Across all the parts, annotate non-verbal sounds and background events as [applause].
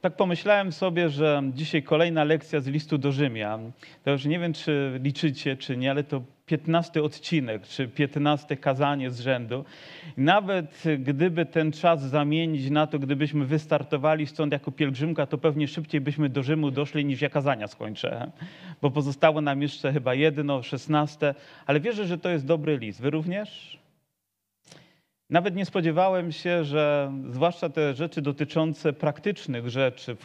Tak pomyślałem sobie, że dzisiaj kolejna lekcja z listu do Rzymian. To już nie wiem, czy liczycie, czy nie, ale to 15 odcinek, czy 15 kazanie z rzędu. Nawet gdyby ten czas zamienić na to, gdybyśmy wystartowali stąd jako pielgrzymka, to pewnie szybciej byśmy do Rzymu doszli, niż ja kazania skończę. Bo pozostało nam jeszcze chyba jedno, 16, ale wierzę, że to jest dobry list. Wy również? Nawet nie spodziewałem się, że zwłaszcza te rzeczy dotyczące praktycznych rzeczy,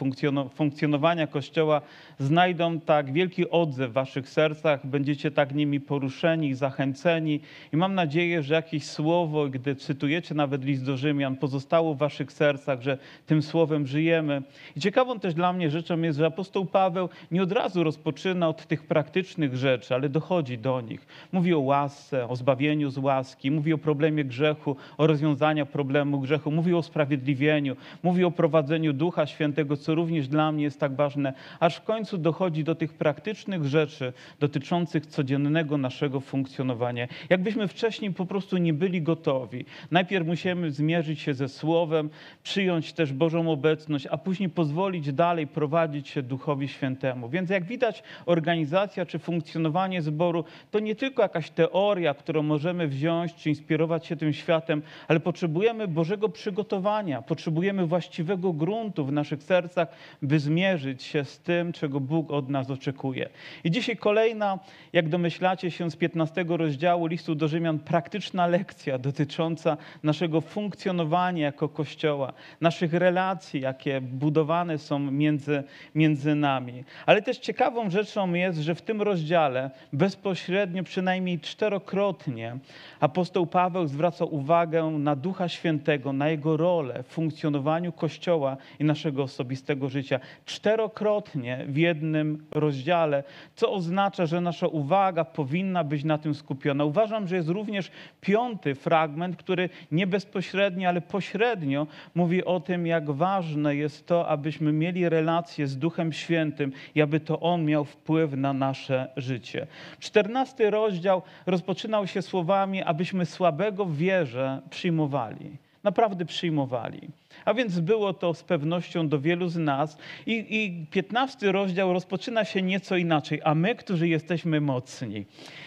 funkcjonowania Kościoła, znajdą tak wielki odzew w waszych sercach, będziecie tak nimi poruszeni, zachęceni. I mam nadzieję, że jakieś słowo, gdy cytujecie nawet list do Rzymian, pozostało w waszych sercach, że tym słowem żyjemy. I ciekawą też dla mnie rzeczą jest, że apostoł Paweł nie od razu rozpoczyna od tych praktycznych rzeczy, ale dochodzi do nich. Mówi o łasce, o zbawieniu z łaski, mówi o problemie grzechu, o rozwiązaniu problemu grzechu, mówi o usprawiedliwieniu, mówi o prowadzeniu Ducha Świętego, co również dla mnie jest tak ważne, aż w końcu dochodzi do tych praktycznych rzeczy dotyczących codziennego naszego funkcjonowania. Jakbyśmy wcześniej po prostu nie byli gotowi. Najpierw musimy zmierzyć się ze Słowem, przyjąć też Bożą obecność, a później pozwolić dalej prowadzić się Duchowi Świętemu. Więc jak widać, organizacja czy funkcjonowanie zboru to nie tylko jakaś teoria, którą możemy wziąć czy inspirować się tym światem, ale potrzebujemy Bożego przygotowania, potrzebujemy właściwego gruntu w naszych sercach, by zmierzyć się z tym, czego Bóg od nas oczekuje. I dzisiaj kolejna, jak domyślacie się z 15 rozdziału listu do Rzymian, praktyczna lekcja dotycząca naszego funkcjonowania jako Kościoła, naszych relacji, jakie budowane są między, między nami. Ale też ciekawą rzeczą jest, że w tym rozdziale bezpośrednio, przynajmniej czterokrotnie, apostoł Paweł zwraca uwagę na Ducha Świętego, na Jego rolę w funkcjonowaniu Kościoła i naszego osobistego życia. Czterokrotnie w jednym rozdziale, co oznacza, że nasza uwaga powinna być na tym skupiona. Uważam, że jest również piąty fragment, który nie bezpośrednio, ale pośrednio mówi o tym, jak ważne jest to, abyśmy mieli relację z Duchem Świętym i aby to On miał wpływ na nasze życie. Czternasty rozdział rozpoczynał się słowami, abyśmy słabego w wierze przyjmowali. Naprawdę przyjmowali. A więc było to z pewnością do wielu z nas. I, I 15 rozdział rozpoczyna się nieco inaczej. A my, którzy jesteśmy mocni.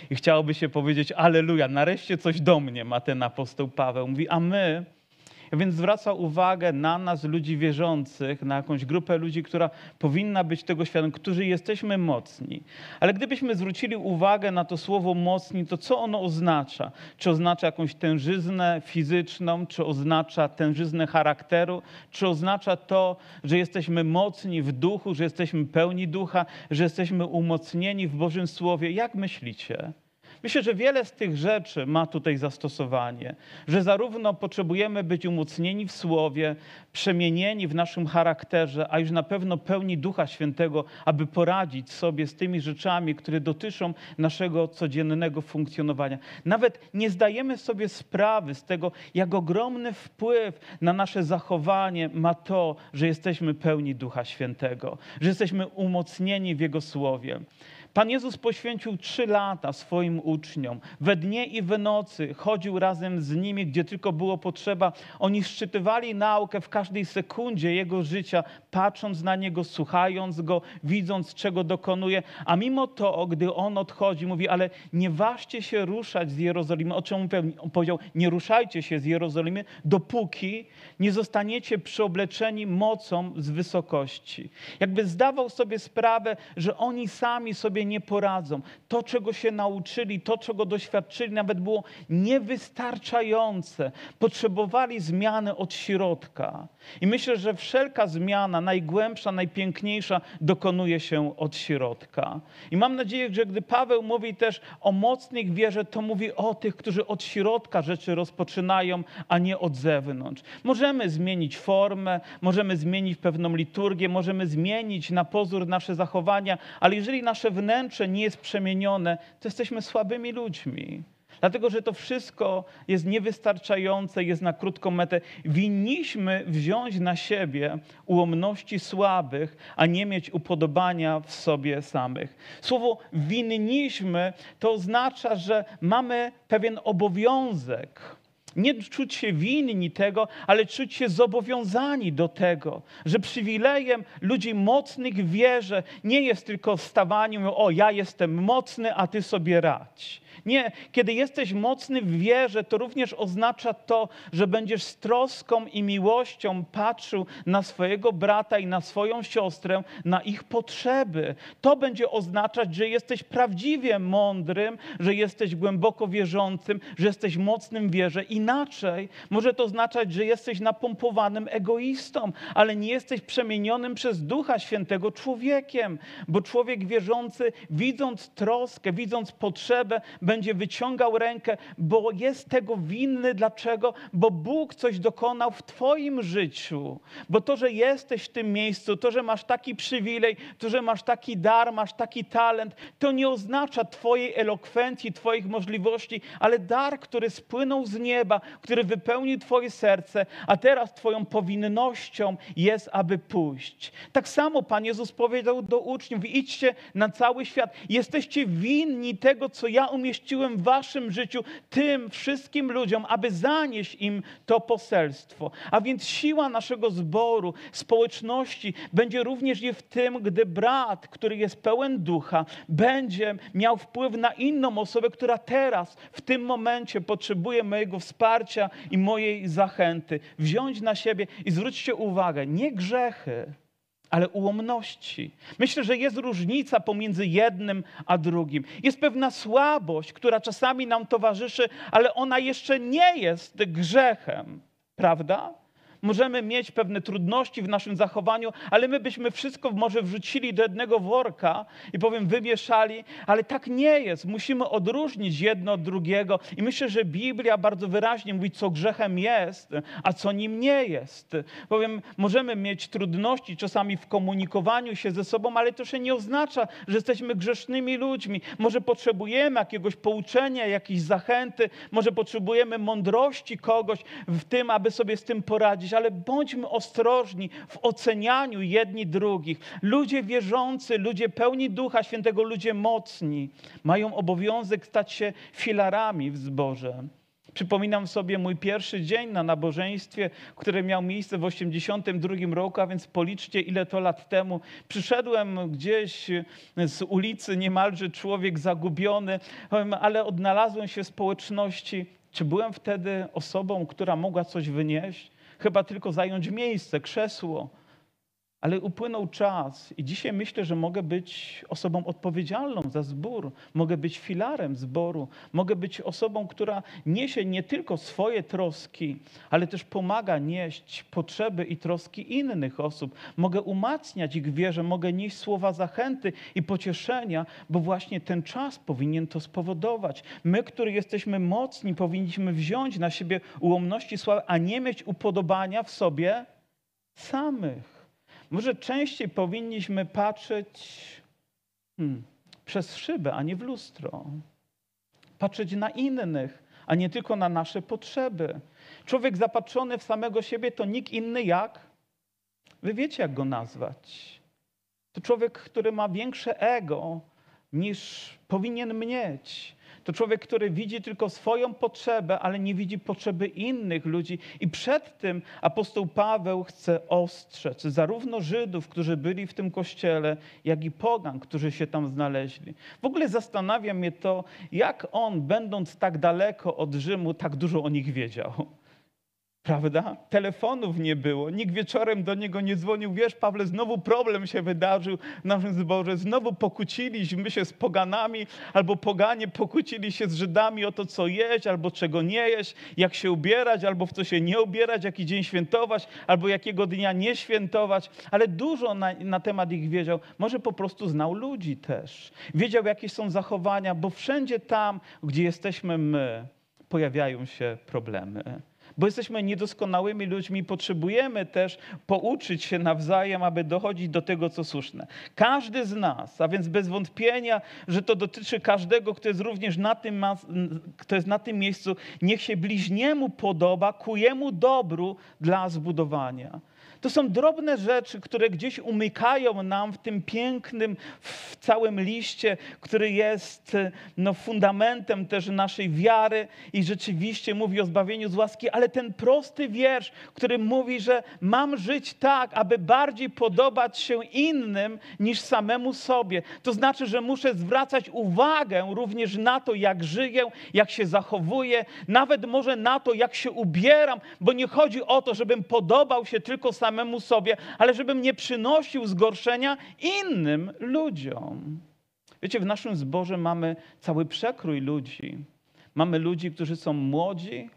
I chciałoby się powiedzieć, aleluja, nareszcie coś do mnie ma ten apostoł Paweł. Mówi, a my, więc zwraca uwagę na nas, ludzi wierzących, na jakąś grupę ludzi, która powinna być tego świadoma, którzy jesteśmy mocni. Ale gdybyśmy zwrócili uwagę na to słowo mocni, to co ono oznacza? Czy oznacza jakąś tężyznę fizyczną, czy oznacza tężyznę charakteru, czy oznacza to, że jesteśmy mocni w duchu, że jesteśmy pełni ducha, że jesteśmy umocnieni w Bożym Słowie? Jak myślicie? Myślę, że wiele z tych rzeczy ma tutaj zastosowanie, że zarówno potrzebujemy być umocnieni w słowie, przemienieni w naszym charakterze, a już na pewno pełni Ducha Świętego, aby poradzić sobie z tymi rzeczami, które dotyczą naszego codziennego funkcjonowania. Nawet nie zdajemy sobie sprawy z tego, jak ogromny wpływ na nasze zachowanie ma to, że jesteśmy pełni Ducha Świętego, że jesteśmy umocnieni w Jego słowie. Pan Jezus poświęcił trzy lata swoim uczniom. We dnie i w nocy chodził razem z nimi, gdzie tylko było potrzeba. Oni szczytywali naukę w każdej sekundzie Jego życia, patrząc na Niego, słuchając Go, widząc, czego dokonuje. A mimo to, gdy On odchodzi, mówi, ale nie ważcie się ruszać z Jerozolimy. O czym on powiedział? Nie ruszajcie się z Jerozolimy, dopóki nie zostaniecie przyobleczeni mocą z wysokości. Jakby zdawał sobie sprawę, że oni sami sobie nie poradzą. To, czego się nauczyli, to, czego doświadczyli, nawet było niewystarczające. Potrzebowali zmiany od środka. I myślę, że wszelka zmiana, najgłębsza, najpiękniejsza, dokonuje się od środka. I mam nadzieję, że gdy Paweł mówi też o mocnych wierze, to mówi o tych, którzy od środka rzeczy rozpoczynają, a nie od zewnątrz. Możemy zmienić formę, możemy zmienić pewną liturgię, możemy zmienić na pozór nasze zachowania, ale jeżeli nasze wnętrze, nie jest przemienione, to jesteśmy słabymi ludźmi. Dlatego, że to wszystko jest niewystarczające, jest na krótką metę. Winniśmy wziąć na siebie ułomności słabych, a nie mieć upodobania w sobie samych. Słowo winniśmy to oznacza, że mamy pewien obowiązek Nie czuć się winni tego, ale czuć się zobowiązani do tego, że przywilejem ludzi mocnych w wierze nie jest tylko wstawanie, o ja jestem mocny, a ty sobie radź. Nie, kiedy jesteś mocny w wierze, to również oznacza to, że będziesz z troską i miłością patrzył na swojego brata i na swoją siostrę, na ich potrzeby. To będzie oznaczać, że jesteś prawdziwie mądrym, że jesteś głęboko wierzącym, że jesteś mocnym w wierze. Inaczej może to oznaczać, że jesteś napompowanym egoistą, ale nie jesteś przemienionym przez Ducha Świętego człowiekiem, bo człowiek wierzący, widząc troskę, widząc potrzebę, będzie wyciągał rękę, bo jest tego winny. Dlaczego? Bo Bóg coś dokonał w Twoim życiu. Bo to, że jesteś w tym miejscu, to, że masz taki przywilej, to, że masz taki dar, masz taki talent, to nie oznacza Twojej elokwencji, Twoich możliwości, ale dar, który spłynął z nieba, który wypełnił Twoje serce, a teraz Twoją powinnością jest, aby pójść. Tak samo Pan Jezus powiedział do uczniów: idźcie na cały świat. Jesteście winni tego, co ja umieściłem umieściłem w waszym życiu tym wszystkim ludziom, aby zanieść im to poselstwo. A więc siła naszego zboru, społeczności będzie również i w tym, gdy brat, który jest pełen ducha, będzie miał wpływ na inną osobę, która teraz, w tym momencie potrzebuje mojego wsparcia i mojej zachęty. Wziąć na siebie i zwróćcie uwagę, nie grzechy, ale ułomności. Myślę, że jest różnica pomiędzy jednym a drugim. Jest pewna słabość, która czasami nam towarzyszy, ale ona jeszcze nie jest grzechem, prawda? Możemy mieć pewne trudności w naszym zachowaniu, ale my byśmy wszystko może wrzucili do jednego worka i powiem, wymieszali, ale tak nie jest. Musimy odróżnić jedno od drugiego. I myślę, że Biblia bardzo wyraźnie mówi, co grzechem jest, a co nim nie jest. Powiem, możemy mieć trudności czasami w komunikowaniu się ze sobą, ale to się nie oznacza, że jesteśmy grzesznymi ludźmi. Może potrzebujemy jakiegoś pouczenia, jakiejś zachęty, może potrzebujemy mądrości kogoś w tym, aby sobie z tym poradzić ale bądźmy ostrożni w ocenianiu jedni drugich. Ludzie wierzący, ludzie pełni Ducha Świętego, ludzie mocni mają obowiązek stać się filarami w zborze. Przypominam sobie mój pierwszy dzień na nabożeństwie, które miał miejsce w 1982 roku, a więc policzcie ile to lat temu. Przyszedłem gdzieś z ulicy, niemalże człowiek zagubiony, ale odnalazłem się w społeczności. Czy byłem wtedy osobą, która mogła coś wynieść? Chyba tylko zająć miejsce, krzesło. Ale upłynął czas i dzisiaj myślę, że mogę być osobą odpowiedzialną za zbór, mogę być filarem zboru, mogę być osobą, która niesie nie tylko swoje troski, ale też pomaga nieść potrzeby i troski innych osób. Mogę umacniać ich wierze, mogę nieść słowa zachęty i pocieszenia, bo właśnie ten czas powinien to spowodować. My, którzy jesteśmy mocni, powinniśmy wziąć na siebie ułomności sławy, a nie mieć upodobania w sobie samych. Może częściej powinniśmy patrzeć hmm, przez szybę, a nie w lustro. Patrzeć na innych, a nie tylko na nasze potrzeby. Człowiek zapatrzony w samego siebie to nikt inny jak? Wy wiecie, jak go nazwać. To człowiek, który ma większe ego niż powinien mieć. To człowiek, który widzi tylko swoją potrzebę, ale nie widzi potrzeby innych ludzi. I przed tym apostoł Paweł chce ostrzec zarówno Żydów, którzy byli w tym kościele, jak i pogan, którzy się tam znaleźli. W ogóle zastanawia mnie to, jak on, będąc tak daleko od Rzymu, tak dużo o nich wiedział. Prawda? Telefonów nie było, nikt wieczorem do niego nie dzwonił. Wiesz, Pawle, znowu problem się wydarzył w naszym zborze. Znowu pokłóciliśmy się z poganami, albo poganie pokłócili się z Żydami o to, co jeść, albo czego nie jeść, jak się ubierać, albo w co się nie ubierać, jaki dzień świętować, albo jakiego dnia nie świętować. Ale dużo na, na temat ich wiedział. Może po prostu znał ludzi też. Wiedział, jakie są zachowania, bo wszędzie tam, gdzie jesteśmy my, pojawiają się problemy bo jesteśmy niedoskonałymi ludźmi, potrzebujemy też pouczyć się nawzajem, aby dochodzić do tego, co słuszne. Każdy z nas, a więc bez wątpienia, że to dotyczy każdego, kto jest również na tym, kto jest na tym miejscu, niech się bliźniemu podoba ku jemu dobru dla zbudowania. To są drobne rzeczy, które gdzieś umykają nam w tym pięknym, w całym liście, który jest no, fundamentem też naszej wiary i rzeczywiście mówi o zbawieniu z łaski, ale ten prosty wiersz, który mówi, że mam żyć tak, aby bardziej podobać się innym niż samemu sobie. To znaczy, że muszę zwracać uwagę również na to, jak żyję, jak się zachowuję, nawet może na to, jak się ubieram, bo nie chodzi o to, żebym podobał się tylko samemu sobie, ale żebym nie przynosił zgorszenia innym ludziom. Wiecie, w naszym zborze mamy cały przekrój ludzi. Mamy ludzi, którzy są młodzi.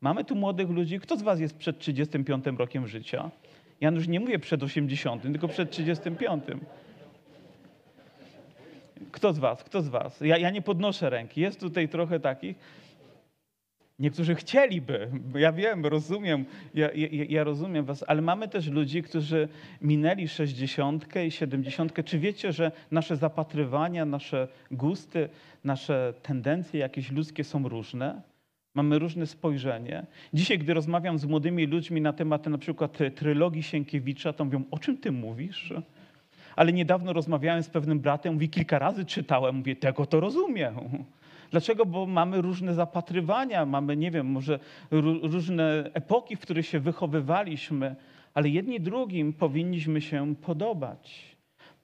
Mamy tu młodych ludzi. Kto z Was jest przed 35 rokiem życia? Ja już nie mówię przed 80, tylko przed 35. Kto z Was? Kto z Was? Ja, ja nie podnoszę ręki. Jest tutaj trochę takich. Niektórzy chcieliby, ja wiem, rozumiem, ja, ja, ja, rozumiem was, ale mamy też ludzi, którzy minęli 60 i 70. Czy wiecie, że nasze zapatrywania, nasze gusty, nasze tendencje jakieś ludzkie są różne? Mamy różne spojrzenie. Dzisiaj, gdy rozmawiam z młodymi ludźmi na temat na przykład trylogii Sienkiewicza, to mówią, o czym ty mówisz? Ale niedawno rozmawiałem z pewnym bratem, mówi, kilka razy czytałem, mówię, tego to rozumiem. Dlaczego? Bo mamy różne zapatrywania, mamy, nie wiem, może różne epoki, w których się wychowywaliśmy, ale jedni drugim powinniśmy się podobać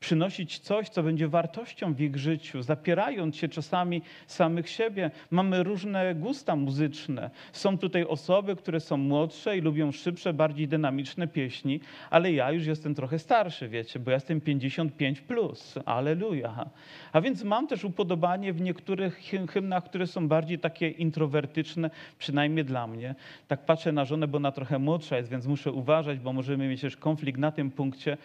przynosić coś, co będzie wartością w ich życiu, zapierając się czasami samych siebie. Mamy różne gusta muzyczne. Są tutaj osoby, które są młodsze i lubią szybsze, bardziej dynamiczne pieśni, ale ja już jestem trochę starszy, wiecie, bo ja jestem 55 plus. Aleluja. A więc mam też upodobanie w niektórych hymnach, które są bardziej takie introwertyczne, przynajmniej dla mnie. Tak patrzę na żonę, bo ona trochę młodsza jest, więc muszę uważać, bo możemy mieć też konflikt na tym punkcie.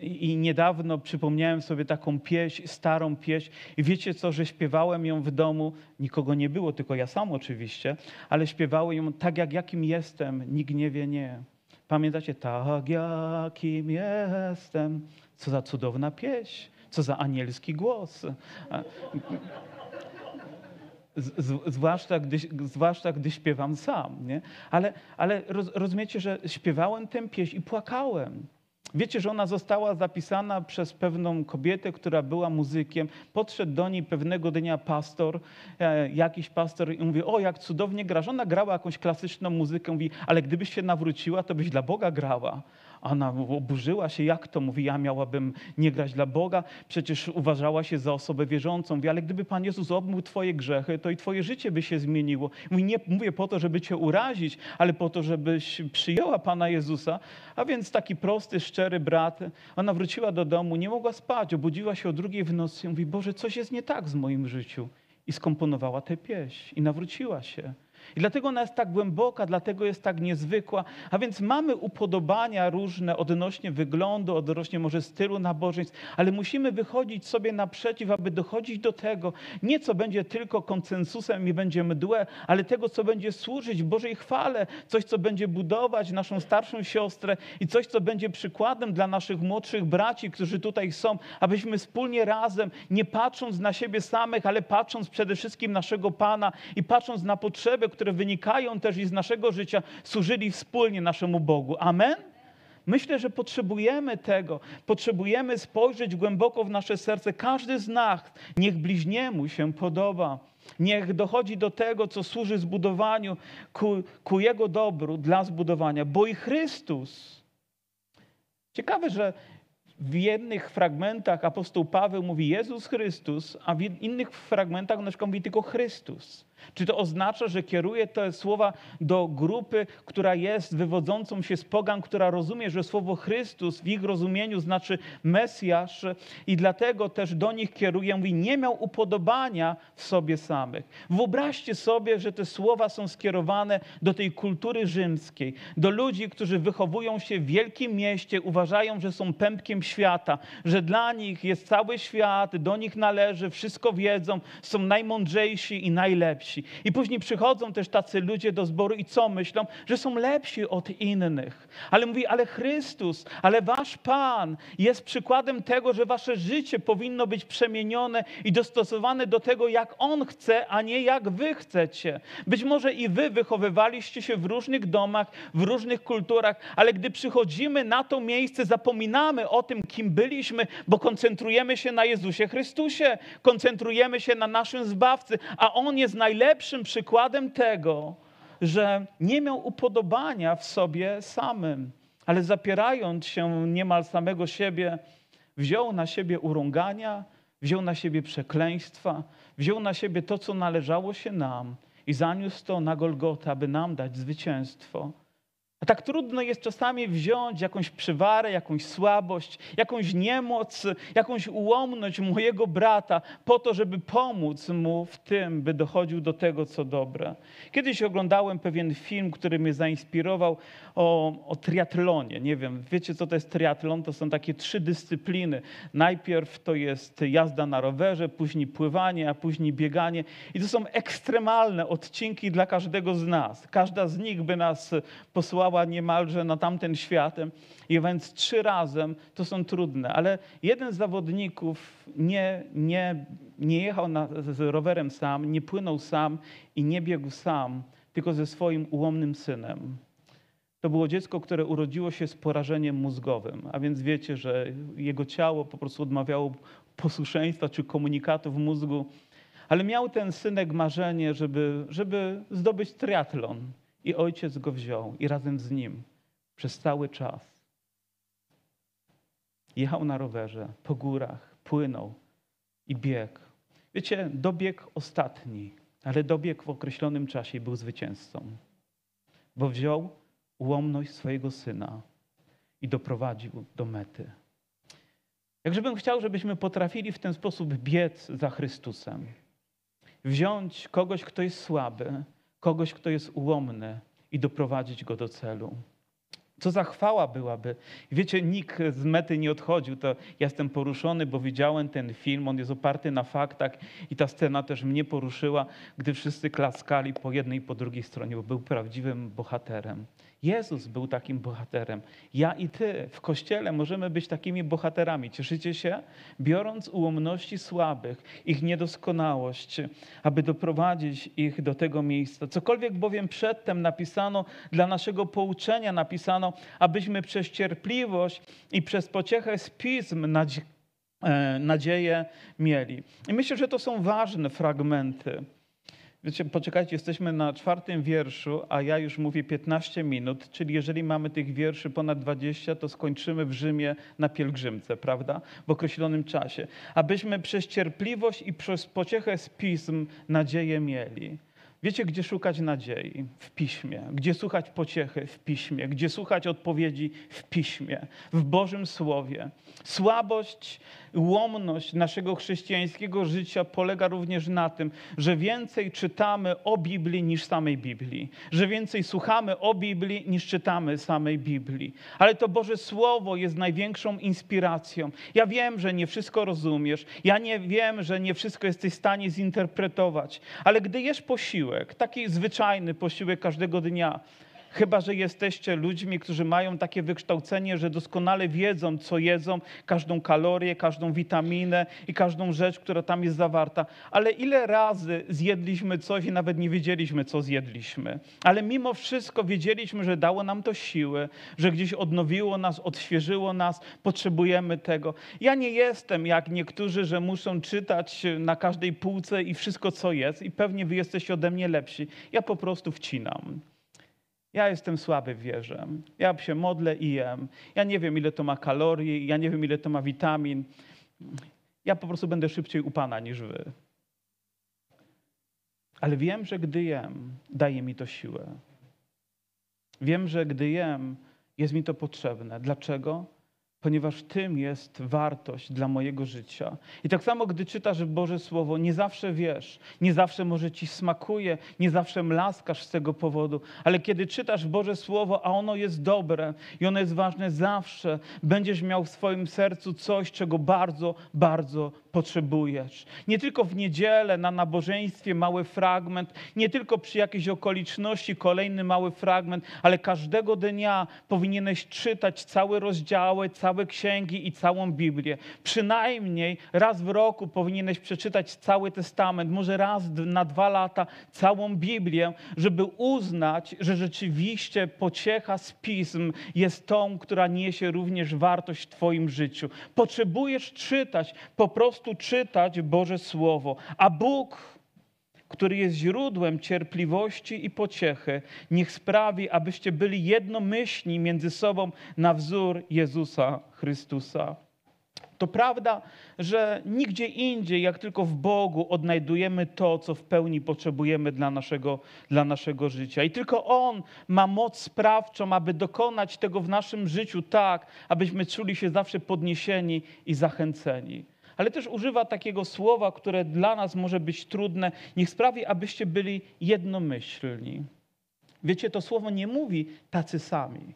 I nie da niedawno przypomniałem sobie taką pieśń, starą pieśń i wiecie co, że śpiewałem ją w domu, nikogo nie było, tylko ja sam oczywiście, ale śpiewałem ją tak jak jakim jestem, nikt nie wie nie. Pamiętacie, tak jakim jestem, co za cudowna pieśń, co za anielski głos. Z, zwłaszcza, gdy, zwłaszcza gdy śpiewam sam. Nie? Ale, ale roz, rozumiecie, że śpiewałem tę pieśń i płakałem. Wiecie, że ona została zapisana przez pewną kobietę, która była muzykiem. Podszedł do niej pewnego dnia pastor, e, jakiś pastor i mówi, o jak cudownie grasz. Ona grała jakąś klasyczną muzykę. Mówi, ale gdybyś się nawróciła, to byś dla Boga grała. Ona oburzyła się, jak to mówi, ja miałabym nie grać dla Boga, przecież uważała się za osobę wierzącą. Mówi, ale gdyby Pan Jezus obmył twoje grzechy, to i twoje życie by się zmieniło. Mówi, nie mówię po to, żeby cię urazić, ale po to, żebyś przyjęła Pana Jezusa. A więc taki prosty, szczery brat, ona wróciła do domu, nie mogła spać, obudziła się o drugiej w nocy i mówi, Boże, coś jest nie tak z moim życiu. I skomponowała tę pieśń i nawróciła się. I dlatego ona jest tak głęboka, dlatego jest tak niezwykła. A więc mamy upodobania różne odnośnie wyglądu, odnośnie może stylu nabożeństw, ale musimy wychodzić sobie naprzeciw, aby dochodzić do tego, nie co będzie tylko konsensusem i będzie mdłe, ale tego, co będzie służyć Bożej chwale, coś, co będzie budować naszą starszą siostrę i coś, co będzie przykładem dla naszych młodszych braci, którzy tutaj są, abyśmy wspólnie razem, nie patrząc na siebie samych, ale patrząc przede wszystkim naszego Pana i patrząc na potrzeby, które wynikają też i z naszego życia, służyli wspólnie naszemu Bogu. Amen? Myślę, że potrzebujemy tego. Potrzebujemy spojrzeć głęboko w nasze serce. Każdy z nas niech bliźniemu się podoba. Niech dochodzi do tego, co służy zbudowaniu ku, ku Jego dobru, dla zbudowania, bo i Chrystus. Ciekawe, że w jednych fragmentach apostoł Paweł mówi Jezus Chrystus, a w innych fragmentach na przykład mówi tylko Chrystus. Czy to oznacza, że kieruje te słowa do grupy, która jest wywodzącą się z pogan, która rozumie, że słowo Chrystus w ich rozumieniu znaczy Mesjasz i dlatego też do nich kieruje, mówi, nie miał upodobania w sobie samych. Wyobraźcie sobie, że te słowa są skierowane do tej kultury rzymskiej, do ludzi, którzy wychowują się w wielkim mieście, uważają, że są pępkiem świata, że dla nich jest cały świat, do nich należy, wszystko wiedzą, są najmądrzejsi i najlepsi. Lepsi. I później przychodzą też tacy ludzie do zboru i co myślą? Że są lepsi od innych. Ale mówi, ale Chrystus, ale wasz Pan jest przykładem tego, że wasze życie powinno być przemienione i dostosowane do tego, jak On chce, a nie jak wy chcecie. Być może i wy wychowywaliście się w różnych domach, w różnych kulturach, ale gdy przychodzimy na to miejsce, zapominamy o tym, kim byliśmy, bo koncentrujemy się na Jezusie Chrystusie, koncentrujemy się na naszym Zbawcy, a On jest najlepszym przykładem tego, że nie miał upodobania w sobie samym, ale zapierając się niemal samego siebie, wziął na siebie urągania, wziął na siebie przekleństwa, wziął na siebie to, co należało się nam i zaniósł to na Golgotę, aby nam dać zwycięstwo. Tak trudno jest czasami wziąć jakąś przywarę, jakąś słabość, jakąś niemoc, jakąś ułomność mojego brata po to, żeby pomóc mu w tym, by dochodził do tego, co dobre. Kiedyś oglądałem pewien film, który mnie zainspirował o, o triatlonie. Nie wiem, wiecie co to jest triatlon? To są takie trzy dyscypliny. Najpierw to jest jazda na rowerze, później pływanie, a później bieganie. I to są ekstremalne odcinki dla każdego z nas. Każda z nich by nas posłała niemalże na tamten świat. I więc trzy razem to są trudne. Ale jeden z zawodników nie, nie, nie jechał na, z rowerem sam, nie płynął sam i nie biegł sam, tylko ze swoim ułomnym synem. To było dziecko, które urodziło się z porażeniem mózgowym, a więc wiecie, że jego ciało po prostu odmawiało posłuszeństwa czy komunikatu w mózgu, ale miał ten synek marzenie, żeby, żeby zdobyć triatlon. I ojciec go wziął i razem z nim przez cały czas jechał na rowerze po górach, płynął i biegł. Wiecie, dobieg ostatni, ale dobieg w określonym czasie był zwycięzcą, bo wziął ułomność swojego syna i doprowadził do mety. Jakże bym chciał, żebyśmy potrafili w ten sposób biec za Chrystusem. Wziąć kogoś, kto jest słaby, kogoś, kto jest ułomny i doprowadzić go do celu. Co za chwała byłaby. Wiecie, nikt z mety nie odchodził. To ja jestem poruszony, bo widziałem ten film. On jest oparty na faktach i ta scena też mnie poruszyła, gdy wszyscy klaskali po jednej i po drugiej stronie, bo był prawdziwym bohaterem. Jezus był takim bohaterem. Ja i ty w kościele możemy być takimi bohaterami. Cieszycie się? Biorąc ułomności słabych, ich niedoskonałość, aby doprowadzić ich do tego miejsca. Cokolwiek bowiem przedtem napisano dla naszego pouczenia, napisano, abyśmy przez cierpliwość i przez pociechę z pism e, nadzieję mieli. I myślę, że to są ważne fragmenty. Wiecie, poczekajcie, jesteśmy na czwartym wierszu, a ja już mówię 15 minut, czyli jeżeli mamy tych wierszy ponad 20, to skończymy w Rzymie na pielgrzymce, prawda? W określonym czasie. Abyśmy przez cierpliwość i przez pociechę z pism nadzieję mieli. Wiecie, gdzie szukać nadziei? W piśmie. Gdzie słuchać pociechy? W piśmie. Gdzie słuchać odpowiedzi? W piśmie. W Bożym Słowie. Słabość, łomność naszego chrześcijańskiego życia polega również na tym, że więcej czytamy o Biblii niż samej Biblii. Że więcej słuchamy o Biblii niż czytamy samej Biblii. Ale to Boże Słowo jest największą inspiracją. Ja wiem, że nie wszystko rozumiesz. Ja nie wiem, że nie wszystko jesteś w stanie zinterpretować. Ale gdy jesz posiłek, posiłek, taki zwyczajny posiłek każdego dnia. Chyba, że jesteście ludźmi, którzy mają takie wykształcenie, że doskonale wiedzą, co jedzą, każdą kalorię, każdą witaminę i każdą rzecz, która tam jest zawarta. Ale ile razy zjedliśmy coś i nawet nie wiedzieliśmy, co zjedliśmy. Ale mimo wszystko wiedzieliśmy, że dało nam to siłę, że gdzieś odnowiło nas, odświeżyło nas, potrzebujemy tego. Ja nie jestem jak niektórzy, że muszą czytać na każdej półce i wszystko, co jest, i pewnie wy jesteście ode mnie lepsi. Ja po prostu wcinam. Ja jestem słaby w wierze. Ja się modlę i jem. Ja nie wiem, ile to ma kalorii, ja nie wiem, ile to ma witamin. Ja po prostu będę szybciej u Pana niż wy. Ale wiem, że gdy jem, daje mi to siłę. Wiem, że gdy jem, jest mi to potrzebne. Dlaczego? Ponieważ tym jest wartość dla mojego życia. I tak samo, gdy czytasz Boże Słowo, nie zawsze wiesz, nie zawsze może ci smakuje, nie zawsze mlaskasz z tego powodu, ale kiedy czytasz Boże Słowo, a ono jest dobre i ono jest ważne zawsze, będziesz miał w swoim sercu coś, czego bardzo, bardzo potrzebujesz. Nie tylko w niedzielę na nabożeństwie mały fragment, nie tylko przy jakiejś okoliczności kolejny mały fragment, ale każdego dnia powinieneś czytać całe rozdziały, całe księgi i całą Biblię. Przynajmniej raz w roku powinieneś przeczytać cały Testament, może raz na dwa lata całą Biblię, żeby uznać, że rzeczywiście pociecha z pism jest tą, która niesie również wartość w Twoim życiu. Potrzebujesz czytać po prostu czytać Boże Słowo. A Bóg, który jest źródłem cierpliwości i pociechy, niech sprawi, abyście byli jednomyślni między sobą na wzór Jezusa Chrystusa. To prawda, że nigdzie indziej, jak tylko w Bogu, odnajdujemy to, co w pełni potrzebujemy dla naszego, dla naszego życia. I tylko On ma moc sprawczą, aby dokonać tego w naszym życiu tak, abyśmy czuli się zawsze podniesieni i zachęceni ale też używa takiego słowa, które dla nas może być trudne. Niech sprawi, abyście byli jednomyślni. Wiecie, to słowo nie mówi tacy sami.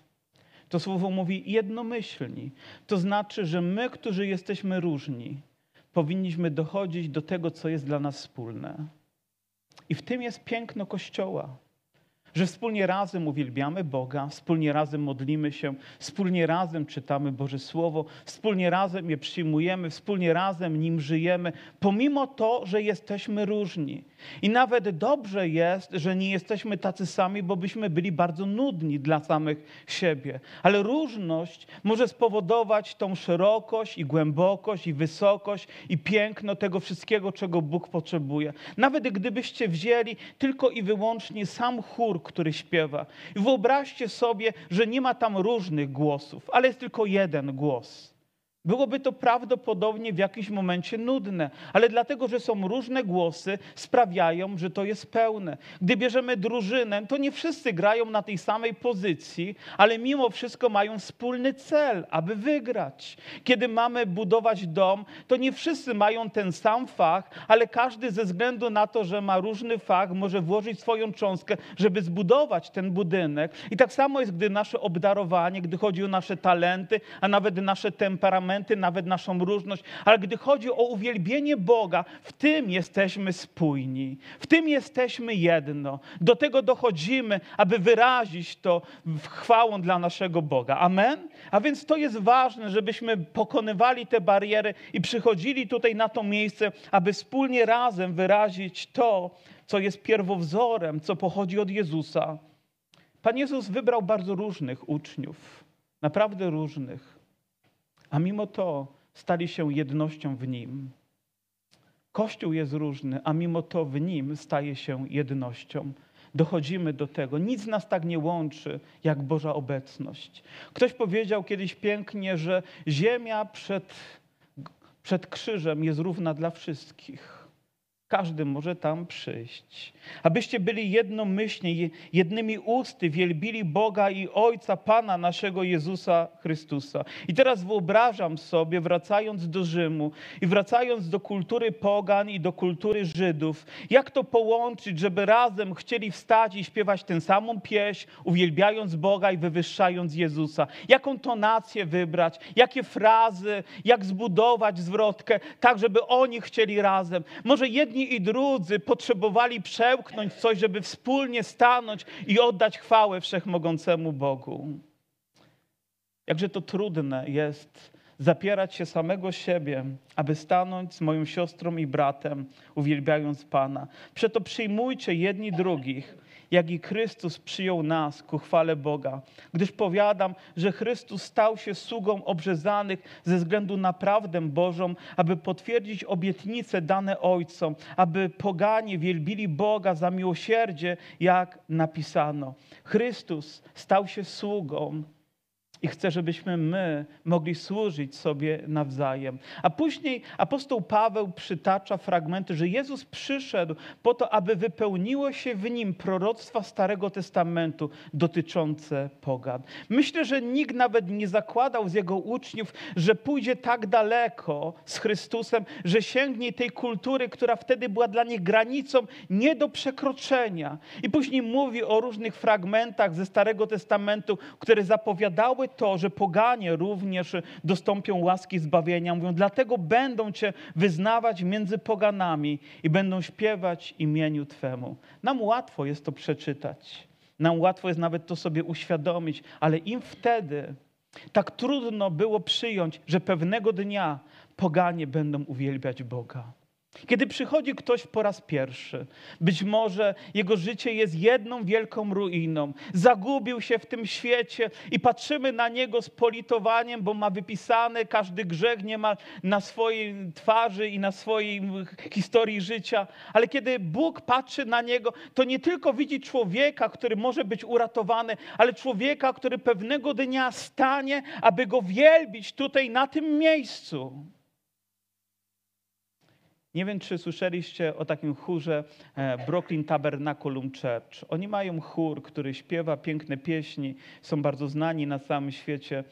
To słowo mówi jednomyślni. To znaczy, że my, którzy jesteśmy różni, powinniśmy dochodzić do tego, co jest dla nas wspólne. I w tym jest piękno Kościoła że wspólnie razem uwielbiamy Boga, wspólnie razem modlimy się, wspólnie razem czytamy Boże Słowo, wspólnie razem je przyjmujemy, wspólnie razem nim żyjemy, pomimo to, że jesteśmy różni. I nawet dobrze jest, że nie jesteśmy tacy sami, bo byśmy byli bardzo nudni dla samych siebie. Ale różność może spowodować tą szerokość i głębokość i wysokość i piękno tego wszystkiego, czego Bóg potrzebuje. Nawet gdybyście wzięli tylko i wyłącznie sam chór, który śpiewa. I wyobraźcie sobie, że nie ma tam różnych głosów, ale jest tylko jeden głos. Byłoby to prawdopodobnie w jakimś momencie nudne, ale dlatego, że są różne głosy, sprawiają, że to jest pełne. Gdy bierzemy drużynę, to nie wszyscy grają na tej samej pozycji, ale mimo wszystko mają wspólny cel, aby wygrać. Kiedy mamy budować dom, to nie wszyscy mają ten sam fach, ale każdy ze względu na to, że ma różny fach, może włożyć swoją cząstkę, żeby zbudować ten budynek. I tak samo jest, gdy nasze obdarowanie, gdy chodzi o nasze talenty, a nawet nasze temperamenty, nawet naszą różność, ale gdy chodzi o uwielbienie Boga, w tym jesteśmy spójni, w tym jesteśmy jedno. Do tego dochodzimy, aby wyrazić to chwałą dla naszego Boga. Amen? A więc to jest ważne, żebyśmy pokonywali te bariery i przychodzili tutaj na to miejsce, aby wspólnie razem wyrazić to, co jest pierwowzorem, co pochodzi od Jezusa. Pan Jezus wybrał bardzo różnych uczniów, naprawdę różnych a mimo to stali się jednością w Nim. Kościół jest różny, a mimo to w Nim staje się jednością. Dochodzimy do tego. Nic nas tak nie łączy, jak Boża obecność. Ktoś powiedział kiedyś pięknie, że ziemia przed, przed krzyżem jest równa dla wszystkich. Każdy może tam przyjść. Abyście byli jednomyślni, jednymi usty, wielbili Boga i Ojca, Pana naszego Jezusa Chrystusa. I teraz wyobrażam sobie, wracając do Rzymu i wracając do kultury pogan i do kultury Żydów, jak to połączyć, żeby razem chcieli wstać i śpiewać tę samą pieśń, uwielbiając Boga i wywyższając Jezusa. Jaką tonację wybrać, jakie frazy, jak zbudować zwrotkę, tak żeby oni chcieli razem. Może jedni jedni i drudzy potrzebowali przełknąć coś, żeby wspólnie stanąć i oddać chwałę wszechmogącemu Bogu. Jakże to trudne jest zapierać się samego siebie, aby stanąć z moją siostrą i bratem, uwielbiając Pana. Przeto przyjmujcie jedni drugich jak i Chrystus przyjął nas ku chwale Boga. Gdyż powiadam, że Chrystus stał się sługą obrzezanych ze względu na prawdę Bożą, aby potwierdzić obietnice dane Ojcom, aby poganie wielbili Boga za miłosierdzie, jak napisano. Chrystus stał się sługą I chce, żebyśmy my mogli służyć sobie nawzajem. A później apostoł Paweł przytacza fragmenty, że Jezus przyszedł po to, aby wypełniło się w nim proroctwa Starego Testamentu dotyczące pogan. Myślę, że nikt nawet nie zakładał z jego uczniów, że pójdzie tak daleko z Chrystusem, że sięgnie tej kultury, która wtedy była dla nich granicą nie do przekroczenia. I później mówi o różnych fragmentach ze Starego Testamentu, które zapowiadały to, że poganie również dostąpią łaski zbawienia. Mówią, dlatego będą Cię wyznawać między poganami i będą śpiewać imieniu Twemu. Nam łatwo jest to przeczytać. Nam łatwo jest nawet to sobie uświadomić, ale im wtedy tak trudno było przyjąć, że pewnego dnia poganie będą uwielbiać Boga. Kiedy przychodzi ktoś po raz pierwszy, być może jego życie jest jedną wielką ruiną, zagubił się w tym świecie i patrzymy na niego z politowaniem, bo ma wypisane każdy grzech nie ma na swojej twarzy i na swojej historii życia. Ale kiedy Bóg patrzy na niego, to nie tylko widzi człowieka, który może być uratowany, ale człowieka, który pewnego dnia stanie, aby go wielbić tutaj na tym miejscu. Nie wiem, czy słyszeliście o takim chórze e, Brooklyn Tabernaculum Church. Oni mają chór, który śpiewa piękne pieśni, są bardzo znani na całym świecie.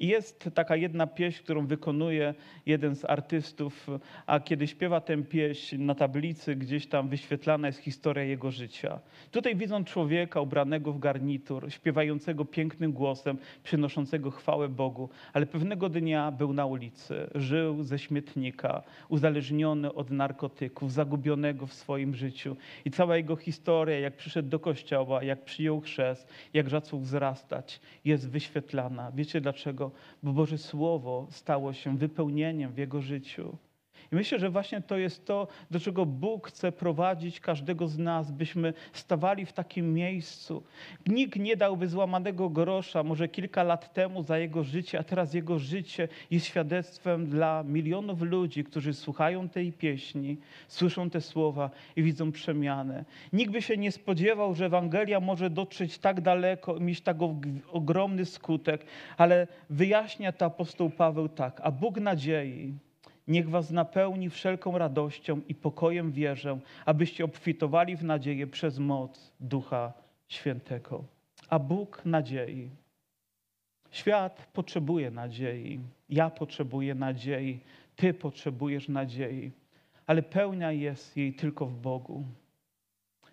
I jest taka jedna pieśń, którą wykonuje jeden z artystów, a kiedy śpiewa tę pieśń, na tablicy gdzieś tam wyświetlana jest historia jego życia. Tutaj widzą człowieka ubranego w garnitur, śpiewającego pięknym głosem, przynoszącego chwałę Bogu, ale pewnego dnia był na ulicy, żył ze śmietnika, uzależniony od narkotyków, zagubionego w swoim życiu. I cała jego historia, jak przyszedł do kościoła, jak przyjął chrzest, jak zaczął wzrastać, jest wyświetlana. Wiecie dlaczego? Bo Boże Słowo stało się wypełnieniem w jego życiu. I myślę, że właśnie to jest to, do czego Bóg chce prowadzić każdego z nas, byśmy stawali w takim miejscu. Nikt nie dałby złamanego grosza, może kilka lat temu za jego życie, a teraz jego życie jest świadectwem dla milionów ludzi, którzy słuchają tej pieśni, słyszą te słowa i widzą przemianę. Nikt by się nie spodziewał, że Ewangelia może dotrzeć tak daleko i mieć tak ogromny skutek, ale wyjaśnia to apostoł Paweł tak, a Bóg nadziei, Niech was napełni wszelką radością i pokojem wierzę, abyście obfitowali w nadzieję przez moc Ducha Świętego. A Bóg nadziei. Świat potrzebuje nadziei. Ja potrzebuję nadziei. Ty potrzebujesz nadziei. Ale pełnia jest jej tylko w Bogu.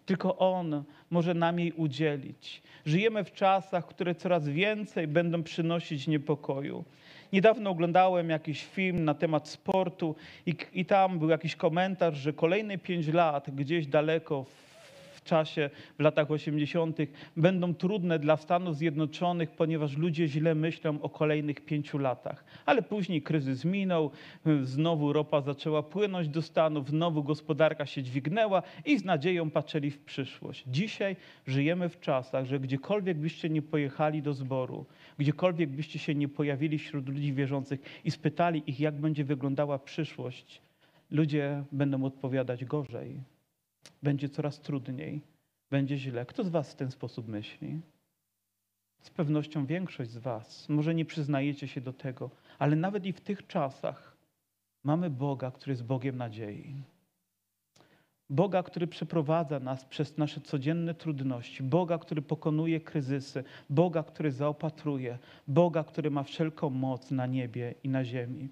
Tylko On może nam jej udzielić. Żyjemy w czasach, które coraz więcej będą przynosić niepokoju. Niedawno oglądałem jakiś film na temat sportu i, i tam był jakiś komentarz, że kolejne pięć lat gdzieś daleko w czasie, w latach 80., będą trudne dla Stanów Zjednoczonych, ponieważ ludzie źle myślą o kolejnych pięciu latach. Ale później kryzys minął, znowu ropa zaczęła płynąć do Stanów, znowu gospodarka się dźwignęła i z nadzieją patrzyli w przyszłość. Dzisiaj żyjemy w czasach, że gdziekolwiek byście nie pojechali do zboru, gdziekolwiek byście się nie pojawili wśród ludzi wierzących i spytali ich, jak będzie wyglądała przyszłość, ludzie będą odpowiadać gorzej. Będzie coraz trudniej, będzie źle. Kto z Was w ten sposób myśli? Z pewnością większość z Was. Może nie przyznajecie się do tego, ale nawet i w tych czasach mamy Boga, który jest Bogiem nadziei. Boga, który przeprowadza nas przez nasze codzienne trudności, Boga, który pokonuje kryzysy, Boga, który zaopatruje, Boga, który ma wszelką moc na niebie i na ziemi.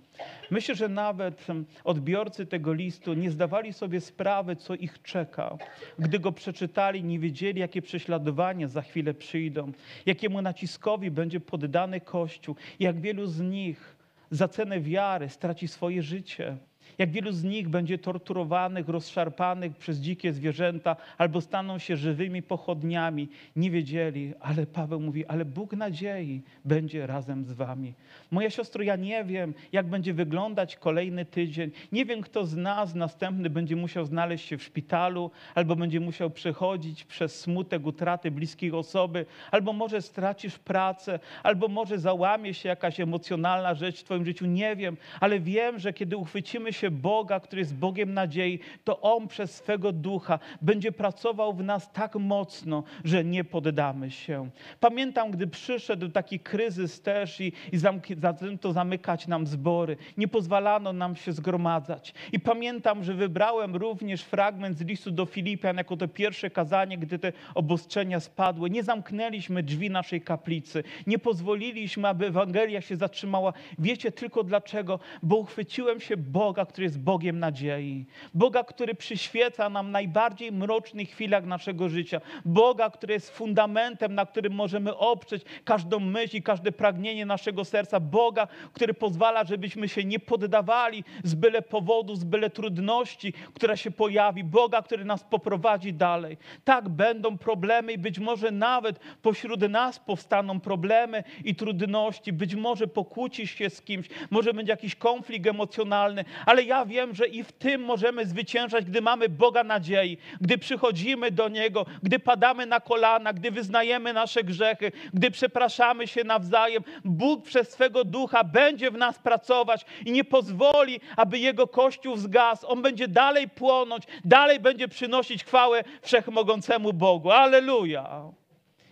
Myślę, że nawet odbiorcy tego listu nie zdawali sobie sprawy, co ich czeka. Gdy go przeczytali, nie wiedzieli, jakie prześladowania za chwilę przyjdą, jakiemu naciskowi będzie poddany Kościół, jak wielu z nich za cenę wiary straci swoje życie jak wielu z nich będzie torturowanych, rozszarpanych przez dzikie zwierzęta, albo staną się żywymi pochodniami. Nie wiedzieli, ale Paweł mówi, ale Bóg nadziei będzie razem z wami. Moja siostro, ja nie wiem, jak będzie wyglądać kolejny tydzień. Nie wiem, kto z nas następny będzie musiał znaleźć się w szpitalu, albo będzie musiał przechodzić przez smutek utraty bliskiej osoby, albo może stracisz pracę, albo może załamie się jakaś emocjonalna rzecz w twoim życiu. Nie wiem, ale wiem, że kiedy uchwycimy się Boga, który jest Bogiem nadziei, to On przez swego ducha będzie pracował w nas tak mocno, że nie poddamy się. Pamiętam, gdy przyszedł taki kryzys też i, i zaczęto zamykać nam zbory, nie pozwalano nam się zgromadzać. I pamiętam, że wybrałem również fragment z listu do Filipian jako to pierwsze kazanie, gdy te obostrzenia spadły. Nie zamknęliśmy drzwi naszej kaplicy, nie pozwoliliśmy, aby Ewangelia się zatrzymała. Wiecie tylko dlaczego? Bo uchwyciłem się Boga, który jest Bogiem nadziei. Boga, który przyświeca nam w najbardziej mrocznych chwilach naszego życia. Boga, który jest fundamentem, na którym możemy oprzeć każdą myśl i każde pragnienie naszego serca. Boga, który pozwala, żebyśmy się nie poddawali z byle powodu, z byle trudności, która się pojawi. Boga, który nas poprowadzi dalej. Tak, będą problemy i być może nawet pośród nas powstaną problemy i trudności. Być może pokłócisz się z kimś, może będzie jakiś konflikt emocjonalny, ale ja wiem, że i w tym możemy zwyciężać, gdy mamy Boga nadziei, gdy przychodzimy do Niego, gdy padamy na kolana, gdy wyznajemy nasze grzechy, gdy przepraszamy się nawzajem. Bóg przez swego ducha będzie w nas pracować i nie pozwoli, aby Jego Kościół zgasł. On będzie dalej płonąć, dalej będzie przynosić chwałę wszechmogącemu Bogu. Aleluja!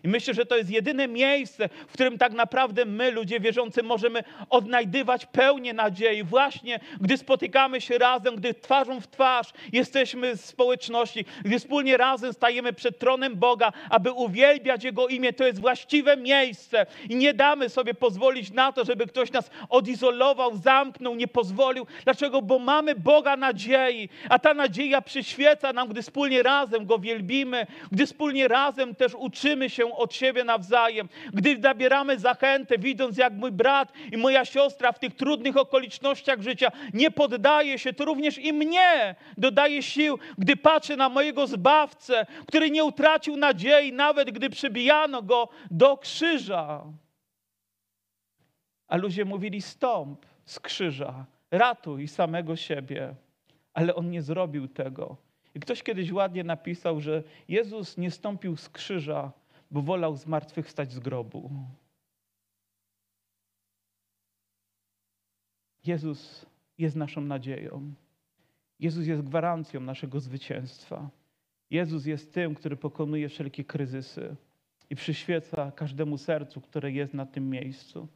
I myślę, że to jest jedyne miejsce, w którym tak naprawdę my, ludzie wierzący, możemy odnajdywać pełnię nadziei. Właśnie gdy spotykamy się razem, gdy twarzą w twarz jesteśmy w społeczności, gdy wspólnie razem stajemy przed tronem Boga, aby uwielbiać Jego imię. To jest właściwe miejsce i nie damy sobie pozwolić na to, żeby ktoś nas odizolował, zamknął, nie pozwolił. Dlaczego? Bo mamy Boga nadziei, a ta nadzieja przyświeca nam, gdy wspólnie razem Go wielbimy, gdy wspólnie razem też uczymy się od siebie nawzajem, gdy nabieramy zachętę, widząc jak mój brat i moja siostra w tych trudnych okolicznościach życia nie poddaje się, to również i mnie dodaje sił, gdy patrzę na mojego Zbawcę, który nie utracił nadziei, nawet gdy przybijano go do krzyża. A ludzie mówili: stąp z krzyża, ratuj samego siebie. Ale on nie zrobił tego. I ktoś kiedyś ładnie napisał, że Jezus nie stąpił z krzyża, bo wolał zmartwychwstać z grobu. Jezus jest naszą nadzieją. Jezus jest gwarancją naszego zwycięstwa. Jezus jest tym, który pokonuje wszelkie kryzysy i przyświeca każdemu sercu, które jest na tym miejscu.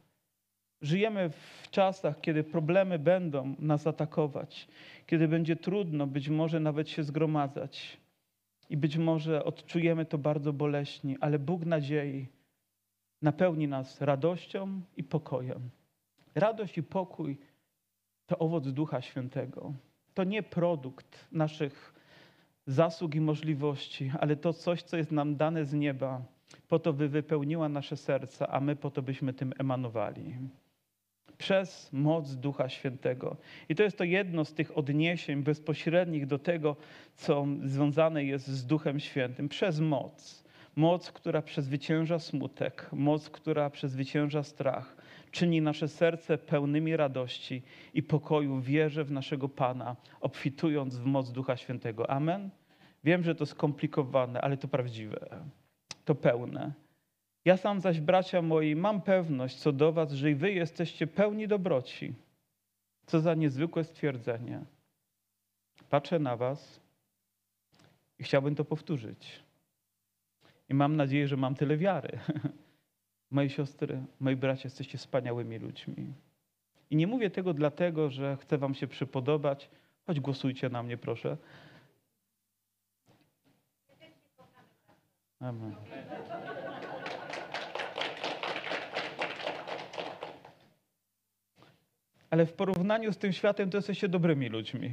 Żyjemy w czasach, kiedy problemy będą nas atakować, kiedy będzie trudno być może nawet się zgromadzać i być może odczujemy to bardzo boleśnie, ale Bóg nadziei napełni nas radością i pokojem. Radość i pokój to owoc Ducha Świętego. To nie produkt naszych zasług i możliwości, ale to coś, co jest nam dane z nieba, po to, by wypełniła nasze serca, a my po to, byśmy tym emanowali. Przez moc Ducha Świętego. I to jest to jedno z tych odniesień bezpośrednich do tego, co związane jest z Duchem Świętym. Przez moc. Moc, która przezwycięża smutek, moc, która przezwycięża strach, czyni nasze serce pełnymi radości i pokoju, wierzę w naszego Pana, obfitując w moc Ducha Świętego. Amen. Wiem, że to skomplikowane, ale to prawdziwe, to pełne. Ja sam zaś, bracia moi, mam pewność co do was, że i wy jesteście pełni dobroci. Co za niezwykłe stwierdzenie. Patrzę na was i chciałbym to powtórzyć. I mam nadzieję, że mam tyle wiary. [laughs] Moje siostry, moi bracia, jesteście wspaniałymi ludźmi. I nie mówię tego dlatego, że chcę wam się przypodobać, choć głosujcie na mnie, proszę. Amen. Ale w porównaniu z tym światem to jesteście dobrymi ludźmi.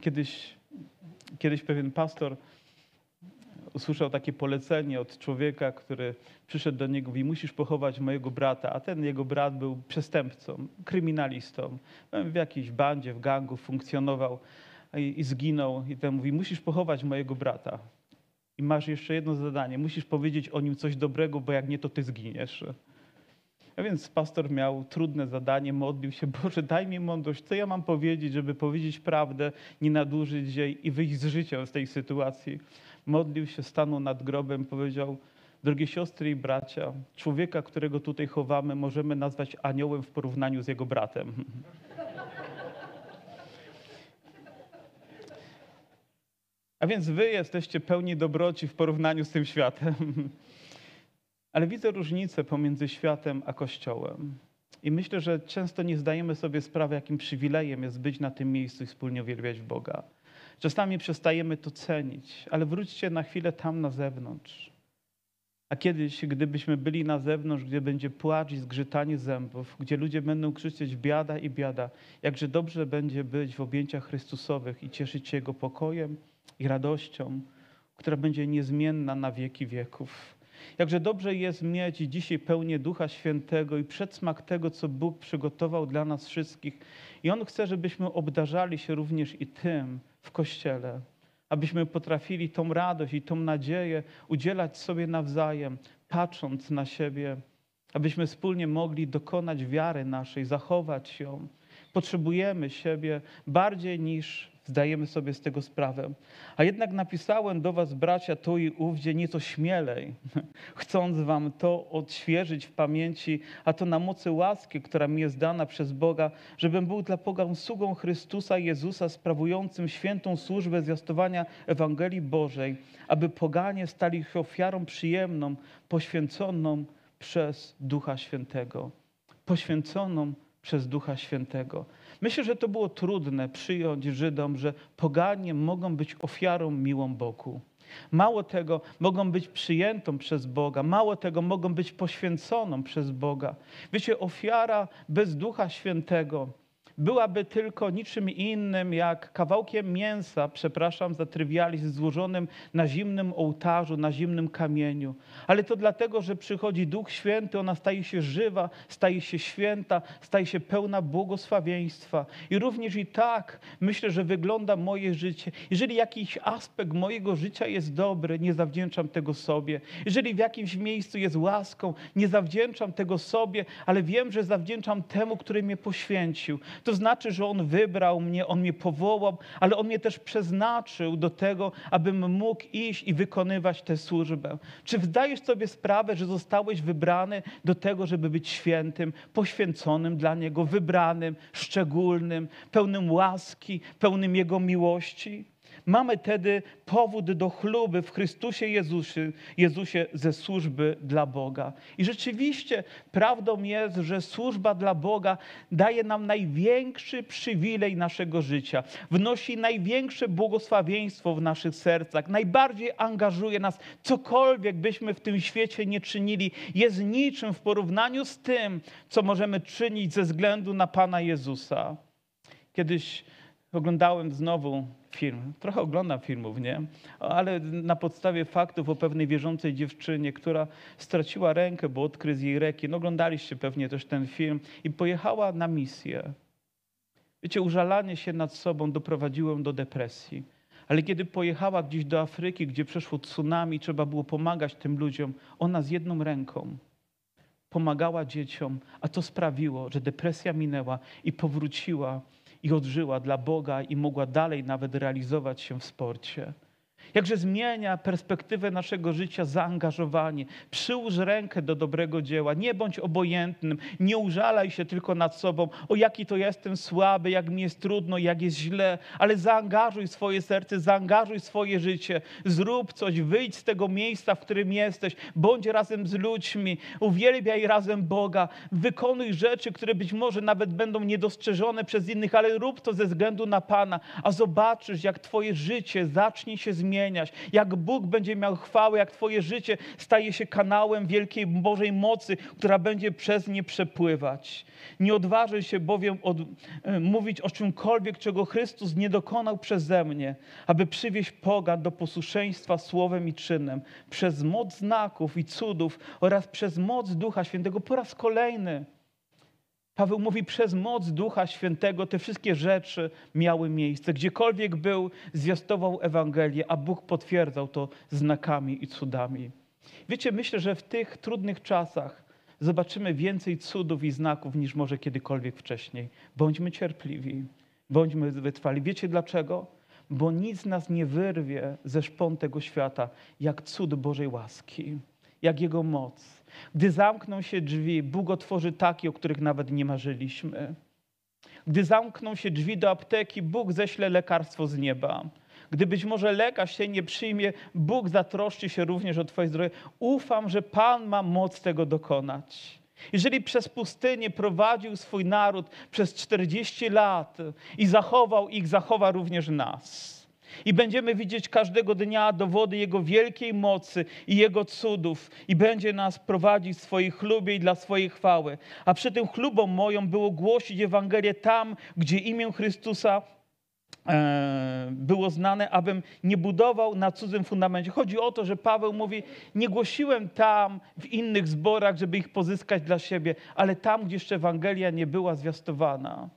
Kiedyś, kiedyś pewien pastor usłyszał takie polecenie od człowieka, który przyszedł do niego i mówi, musisz pochować mojego brata, a ten jego brat był przestępcą, kryminalistą, w jakiejś bandzie, w gangu funkcjonował i, i zginął. I ten mówi, musisz pochować mojego brata. I masz jeszcze jedno zadanie, musisz powiedzieć o nim coś dobrego, bo jak nie, to ty zginiesz. A więc pastor miał trudne zadanie, modlił się, [laughs] Boże, daj mi mądrość, co ja mam powiedzieć, żeby powiedzieć prawdę, nie nadużyć jej i wyjść z życia z tej sytuacji. Modlił się, stanął nad grobem, powiedział, drogie siostry i bracia, człowieka, którego tutaj chowamy, możemy nazwać aniołem w porównaniu z jego bratem. [laughs] A więc wy jesteście pełni dobroci w porównaniu z tym światem. [laughs] Ale widzę różnicę pomiędzy światem a Kościołem. I myślę, że często nie zdajemy sobie sprawy, jakim przywilejem jest być na tym miejscu i wspólnie uwielbiać Boga. Czasami przestajemy to cenić, ale wróćcie na chwilę tam na zewnątrz. A kiedyś, gdybyśmy byli na zewnątrz, gdzie będzie płacz i zgrzytanie zębów, gdzie ludzie będą krzyczeć biada i biada, jakże dobrze będzie być w objęciach Chrystusowych i cieszyć się Jego pokojem i radością, która będzie niezmienna na wieki wieków. Jakże dobrze jest mieć dzisiaj pełnię Ducha Świętego i przedsmak tego, co Bóg przygotował dla nas wszystkich. I On chce, żebyśmy obdarzali się również i tym w Kościele abyśmy potrafili tą radość i tą nadzieję udzielać sobie nawzajem, patrząc na siebie, abyśmy wspólnie mogli dokonać wiary naszej, zachować ją. Potrzebujemy siebie bardziej niż zdajemy sobie z tego sprawę. A jednak napisałem do was, bracia, tu i ówdzie nieco śmielej, [laughs] chcąc wam to odświeżyć w pamięci, a to na mocy łaski, która mi jest dana przez Boga, żebym był dla pogan sługą Chrystusa Jezusa, sprawującym świętą służbę zwiastowania Ewangelii Bożej, aby poganie stali się ofiarą przyjemną, poświęconą przez Ducha Świętego. Poświęconą przez Ducha Świętego. Myślę, że to było trudne przyjąć Żydom, że poganie mogą być ofiarą miłą Bogu. Mało tego, mogą być przyjętą przez Boga, mało tego, mogą być poświęconą przez Boga. Wiecie, ofiara bez Ducha Świętego byłaby tylko niczym innym jak kawałkiem mięsa, przepraszam za trywializm, złożonym na zimnym ołtarzu, na zimnym kamieniu. Ale to dlatego, że przychodzi Duch Święty, ona staje się żywa, staje się święta, staje się pełna błogosławieństwa. I również i tak myślę, że wygląda moje życie. Jeżeli jakiś aspekt mojego życia jest dobry, nie zawdzięczam tego sobie. Jeżeli w jakimś miejscu jest łaską, nie zawdzięczam tego sobie, ale wiem, że zawdzięczam temu, który mnie poświęcił. To znaczy, że On wybrał mnie, On mnie powołał, ale On mnie też przeznaczył do tego, abym mógł iść i wykonywać tę służbę. Czy zdajesz sobie sprawę, że zostałeś wybrany do tego, żeby być świętym, poświęconym dla Niego, wybranym, szczególnym, pełnym łaski, pełnym Jego miłości? Mamy wtedy powód do chluby w Chrystusie Jezusie, Jezusie ze służby dla Boga. I rzeczywiście prawdą jest, że służba dla Boga daje nam największy przywilej naszego życia, wnosi największe błogosławieństwo w naszych sercach, najbardziej angażuje nas. Cokolwiek byśmy w tym świecie nie czynili, jest niczym w porównaniu z tym, co możemy czynić ze względu na Pana Jezusa. Kiedyś oglądałem znowu film. Trochę oglądam filmów, nie? Ale na podstawie faktów o pewnej wierzącej dziewczynie, która straciła rękę, bo odkrył jej rekin. No, oglądaliście pewnie też ten film i pojechała na misję. Wiecie, użalanie się nad sobą doprowadziło ją do depresji. Ale kiedy pojechała gdzieś do Afryki, gdzie przeszło tsunami, trzeba było pomagać tym ludziom, ona z jedną ręką pomagała dzieciom, a to sprawiło, że depresja minęła i powróciła i odżyła dla Boga i mogła dalej nawet realizować się w sporcie. Jakże zmienia perspektywę naszego życia zaangażowanie. Przyłóż rękę do dobrego dzieła. Nie bądź obojętnym. Nie użalaj się tylko nad sobą. O jaki to jestem słaby, jak mi jest trudno, jak jest źle. Ale zaangażuj swoje serce, zaangażuj swoje życie. Zrób coś, wyjdź z tego miejsca, w którym jesteś. Bądź razem z ludźmi. Uwielbiaj razem Boga. Wykonuj rzeczy, które być może nawet będą niedostrzeżone przez innych, ale rób to ze względu na Pana. A zobaczysz, jak twoje życie zacznie się zmieniać jak Bóg będzie miał chwałę, jak Twoje życie staje się kanałem wielkiej Bożej mocy, która będzie przez nie przepływać. Nie odważę się bowiem od, e, mówić o czymkolwiek, czego Chrystus nie dokonał przeze mnie, aby przywieść pogan do posłuszeństwa słowem i czynem, przez moc znaków i cudów oraz przez moc Ducha Świętego po raz kolejny. Paweł mówi, przez moc Ducha Świętego te wszystkie rzeczy miały miejsce. Gdziekolwiek był, zwiastował Ewangelię, a Bóg potwierdzał to znakami i cudami. Wiecie, myślę, że w tych trudnych czasach zobaczymy więcej cudów i znaków niż może kiedykolwiek wcześniej. Bądźmy cierpliwi, bądźmy wytrwali. Wiecie dlaczego? Bo nic nas nie wyrwie ze szpon tego świata, jak cud Bożej łaski, jak Jego moc gdy zamkną się drzwi, Bóg otworzy takie, o których nawet nie marzyliśmy. Gdy zamkną się drzwi do apteki, Bóg ześle lekarstwo z nieba. Gdy być może lekarz się nie przyjmie, Bóg zatroszczy się również o Twoje zdrowie. Ufam, że Pan ma moc tego dokonać. Jeżeli przez pustynię prowadził swój naród przez 40 lat i zachował ich, zachowa również nas. I będziemy widzieć każdego dnia dowody Jego wielkiej mocy i Jego cudów, i będzie nas prowadzić w swojej chlubie i dla swojej chwały. A przy tym chlubą moją było głosić Ewangelię tam, gdzie imię Chrystusa e, było znane, abym nie budował na cudzym fundamencie. Chodzi o to, że Paweł mówi: Nie głosiłem tam w innych zborach, żeby ich pozyskać dla siebie, ale tam, gdzie jeszcze Ewangelia nie była zwiastowana.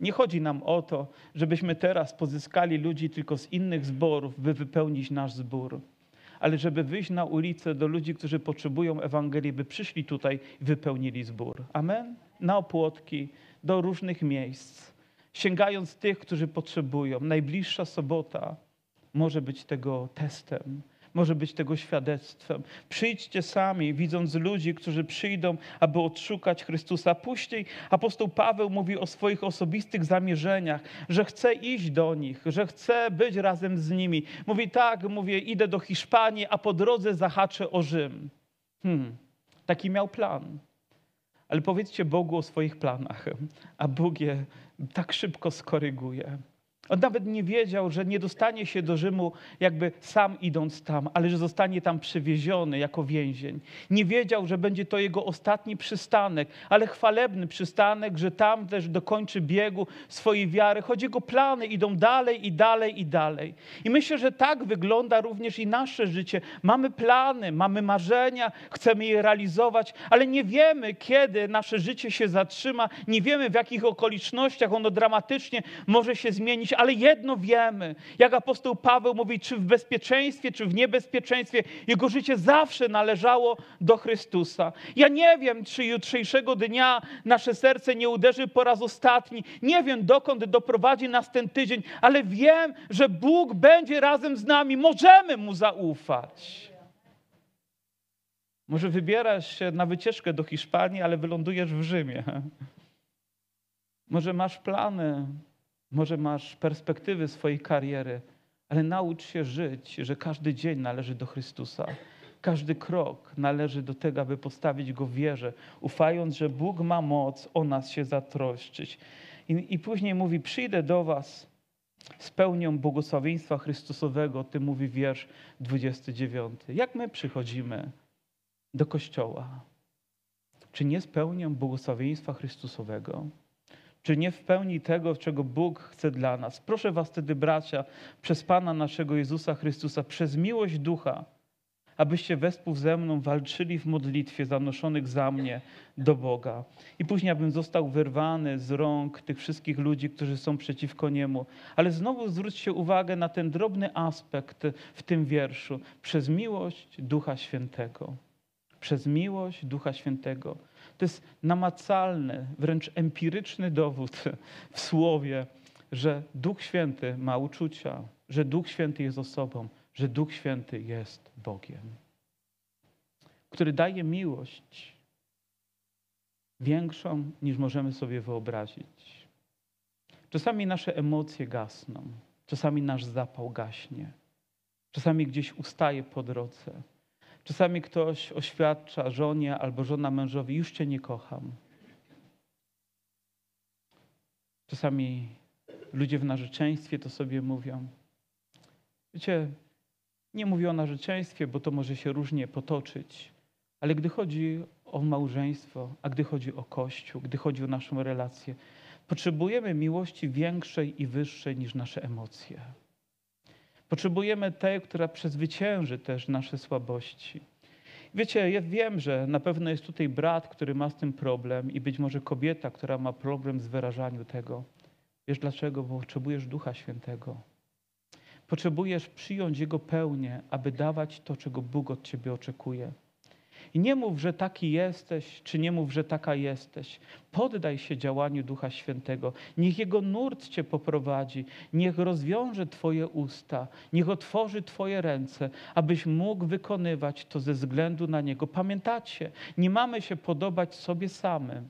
Nie chodzi nam o to, żebyśmy teraz pozyskali ludzi tylko z innych zborów, by wypełnić nasz zbór, ale żeby wyjść na ulicę do ludzi, którzy potrzebują Ewangelii, by przyszli tutaj i wypełnili zbór. Amen? Na opłotki, do różnych miejsc, sięgając tych, którzy potrzebują. Najbliższa sobota może być tego testem może być tego świadectwem. Przyjdźcie sami, widząc ludzi, którzy przyjdą, aby odszukać Chrystusa. Później apostoł Paweł mówi o swoich osobistych zamierzeniach, że chce iść do nich, że chce być razem z nimi. Mówi tak, mówię, idę do Hiszpanii, a po drodze zahaczę o Rzym. Hmm, taki miał plan. Ale powiedzcie Bogu o swoich planach, a Bóg je tak szybko skoryguje. On nawet nie wiedział, że nie dostanie się do Rzymu jakby sam idąc tam, ale że zostanie tam przywieziony jako więzień. Nie wiedział, że będzie to jego ostatni przystanek, ale chwalebny przystanek, że tam też dokończy biegu swojej wiary, choć jego plany idą dalej i dalej i dalej. I myślę, że tak wygląda również i nasze życie. Mamy plany, mamy marzenia, chcemy je realizować, ale nie wiemy, kiedy nasze życie się zatrzyma, nie wiemy, w jakich okolicznościach ono dramatycznie może się zmienić, ale jedno wiemy, jak apostoł Paweł mówi, czy w bezpieczeństwie, czy w niebezpieczeństwie, jego życie zawsze należało do Chrystusa. Ja nie wiem, czy jutrzejszego dnia nasze serce nie uderzy po raz ostatni, nie wiem, dokąd doprowadzi nas ten tydzień, ale wiem, że Bóg będzie razem z nami, możemy Mu zaufać. Może wybierasz się na wycieczkę do Hiszpanii, ale wylądujesz w Rzymie. [laughs] Może masz plany, może masz perspektywy swojej kariery, ale naucz się żyć, że każdy dzień należy do Chrystusa. Każdy krok należy do tego, aby postawić go w wierze, ufając, że Bóg ma moc o nas się zatroszczyć. I, I później mówi: Przyjdę do Was z pełnią błogosławieństwa Chrystusowego, o tym mówi wiersz 29. Jak my przychodzimy do kościoła? Czy nie z pełnią błogosławieństwa Chrystusowego? Czy nie w pełni tego, czego Bóg chce dla nas. Proszę Was wtedy, bracia, przez Pana naszego Jezusa Chrystusa, przez miłość Ducha, abyście wespół ze mną walczyli w modlitwie zanoszonych za mnie do Boga. I później, abym został wyrwany z rąk tych wszystkich ludzi, którzy są przeciwko Niemu. Ale znowu zwróćcie uwagę na ten drobny aspekt w tym wierszu. Przez miłość Ducha Świętego. Przez miłość Ducha Świętego. To jest namacalny, wręcz empiryczny dowód w słowie, że Duch Święty ma uczucia, że Duch Święty jest osobą, że Duch Święty jest Bogiem, który daje miłość większą niż możemy sobie wyobrazić. Czasami nasze emocje gasną, czasami nasz zapał gaśnie, czasami gdzieś ustaje po drodze. Czasami ktoś oświadcza żonie albo żona mężowi: Już cię nie kocham. Czasami ludzie w narzeczeństwie to sobie mówią. Wiecie, nie mówię o narzeczeństwie, bo to może się różnie potoczyć, ale gdy chodzi o małżeństwo, a gdy chodzi o Kościół, gdy chodzi o naszą relację, potrzebujemy miłości większej i wyższej niż nasze emocje. Potrzebujemy tej, która przezwycięży też nasze słabości. Wiecie, ja wiem, że na pewno jest tutaj brat, który ma z tym problem i być może kobieta, która ma problem z wyrażaniem tego. Wiesz dlaczego? Bo potrzebujesz Ducha Świętego. Potrzebujesz przyjąć Jego pełnię, aby dawać to, czego Bóg od Ciebie oczekuje. I nie mów, że taki jesteś, czy nie mów, że taka jesteś. Poddaj się działaniu Ducha Świętego. Niech Jego nurt Cię poprowadzi. Niech rozwiąże Twoje usta. Niech otworzy Twoje ręce, abyś mógł wykonywać to ze względu na Niego. Pamiętacie, nie mamy się podobać sobie samym,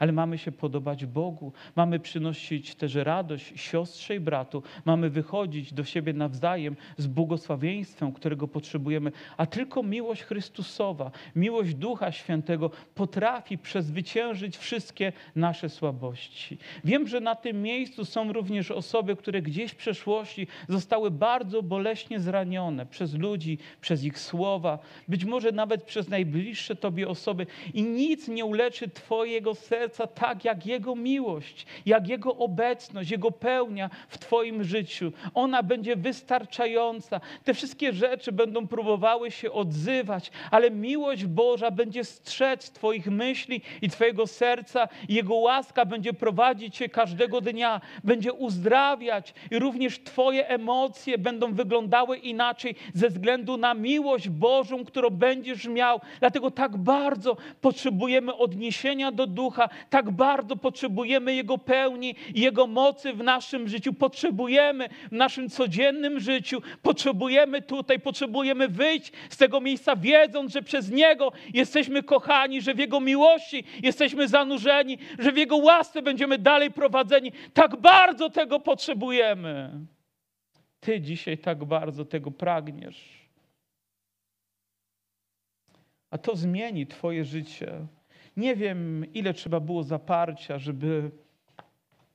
ale mamy się podobać Bogu. Mamy przynosić też radość siostrze i bratu. Mamy wychodzić do siebie nawzajem z błogosławieństwem, którego potrzebujemy. A tylko miłość Chrystusowa, miłość Ducha Świętego potrafi przezwyciężyć wszystkie nasze słabości. Wiem, że na tym miejscu są również osoby, które gdzieś w przeszłości zostały bardzo boleśnie zranione przez ludzi, przez ich słowa, być może nawet przez najbliższe Tobie osoby i nic nie uleczy Twojego serca tak jak Jego miłość, jak Jego obecność, Jego pełnia w Twoim życiu. Ona będzie wystarczająca. Te wszystkie rzeczy będą próbowały się odzywać, ale miłość Boża będzie strzec Twoich myśli i Twojego serca. Jego łaska będzie prowadzić Cię każdego dnia, będzie uzdrawiać i również Twoje emocje będą wyglądały inaczej ze względu na miłość Bożą, którą będziesz miał. Dlatego tak bardzo potrzebujemy odniesienia do ducha, tak bardzo potrzebujemy Jego pełni Jego mocy w naszym życiu. Potrzebujemy w naszym codziennym życiu, potrzebujemy tutaj, potrzebujemy wyjść z tego miejsca, wiedząc, że przez Niego jesteśmy kochani, że w Jego miłości jesteśmy zanurzeni, że w Jego łasce będziemy dalej prowadzeni. Tak bardzo tego potrzebujemy. Ty dzisiaj tak bardzo tego pragniesz. A to zmieni Twoje życie. Nie wiem, ile trzeba było zaparcia, żeby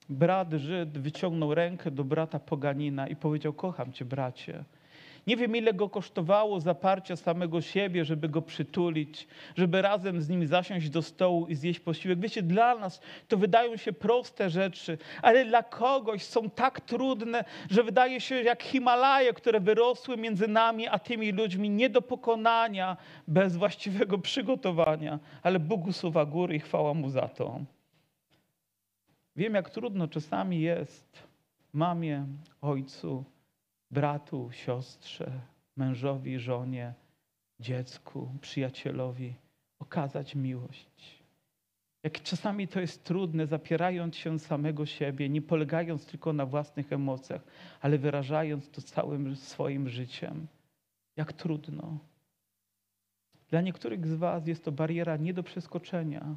brat Żyd wyciągnął rękę do brata Poganina i powiedział: Kocham Cię, bracie. Nie wiem, ile go kosztowało zaparcia samego siebie, żeby go przytulić, żeby razem z nim zasiąść do stołu i zjeść posiłek. Wiecie, dla nas to wydają się proste rzeczy, ale dla kogoś są tak trudne, że wydaje się jak Himalaje, które wyrosły między nami a tymi ludźmi, nie do pokonania bez właściwego przygotowania. Ale Bogu słowa góry i chwała Mu za to. Wiem, jak trudno czasami jest mamie, ojcu, bratu, siostrze, mężowi, żonie, dziecku, przyjacielowi okazać miłość. Jak czasami to jest trudne, zapierając się samego siebie, nie polegając tylko na własnych emocjach, ale wyrażając to całym swoim życiem. Jak trudno. Dla niektórych z Was jest to bariera nie do przeskoczenia,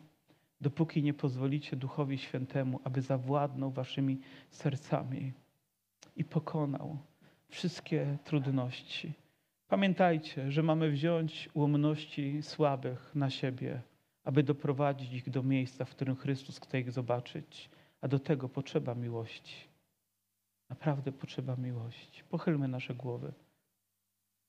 dopóki nie pozwolicie Duchowi Świętemu, aby zawładnął Waszymi sercami i pokonał wszystkie trudności. Pamiętajcie, że mamy wziąć ułomności słabych na siebie, aby doprowadzić ich do miejsca, w którym Chrystus chce ich zobaczyć, a do tego potrzeba miłości. Naprawdę potrzeba miłości. Pochylmy nasze głowy.